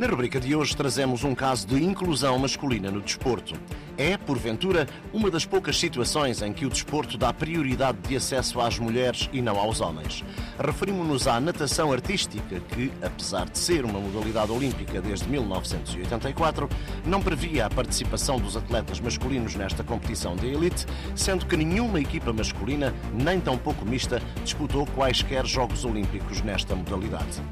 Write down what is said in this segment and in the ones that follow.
Na rubrica de hoje trazemos um caso de inclusão masculina no desporto. É, porventura, uma das poucas situações em que o desporto dá prioridade de acesso às mulheres e não aos homens. Referimos-nos à natação artística, que, apesar de ser uma modalidade olímpica desde 1984, não previa a participação dos atletas masculinos nesta competição de elite, sendo que nenhuma equipa masculina, nem tampouco mista, disputou quaisquer Jogos Olímpicos nesta modalidade.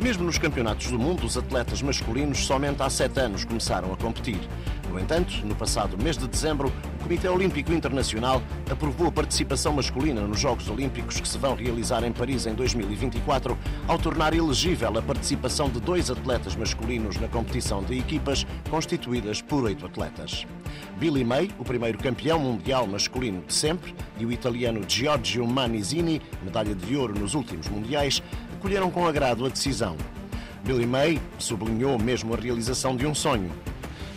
Mesmo nos campeonatos do mundo, os atletas masculinos somente há sete anos começaram a competir. No entanto, no passado mês de dezembro, o Comitê Olímpico Internacional aprovou a participação masculina nos Jogos Olímpicos que se vão realizar em Paris em 2024, ao tornar elegível a participação de dois atletas masculinos na competição de equipas constituídas por oito atletas. Billy May, o primeiro campeão mundial masculino de sempre, e o italiano Giorgio Manizini, medalha de ouro nos últimos mundiais, acolheram com agrado a decisão. Billy May sublinhou mesmo a realização de um sonho.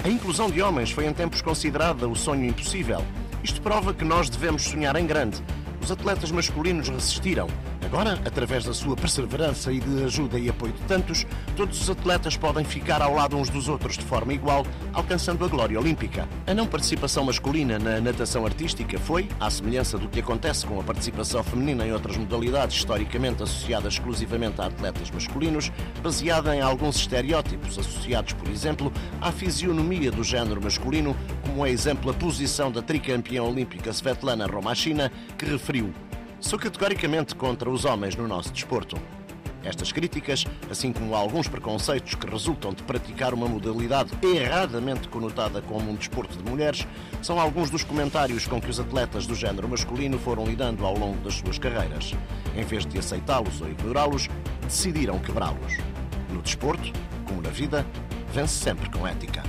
A inclusão de homens foi em tempos considerada o sonho impossível. Isto prova que nós devemos sonhar em grande. Os atletas masculinos resistiram Agora, através da sua perseverança e de ajuda e apoio de tantos, todos os atletas podem ficar ao lado uns dos outros de forma igual, alcançando a glória olímpica. A não participação masculina na natação artística foi, à semelhança do que acontece com a participação feminina em outras modalidades historicamente associadas exclusivamente a atletas masculinos, baseada em alguns estereótipos associados, por exemplo, à fisionomia do género masculino, como é exemplo a posição da tricampeã olímpica Svetlana Romachina, que referiu sou categoricamente contra os homens no nosso desporto. Estas críticas, assim como alguns preconceitos que resultam de praticar uma modalidade erradamente conotada como um desporto de mulheres, são alguns dos comentários com que os atletas do género masculino foram lidando ao longo das suas carreiras. Em vez de aceitá-los ou ignorá-los, decidiram quebrá-los. No desporto, como na vida, vence sempre com ética.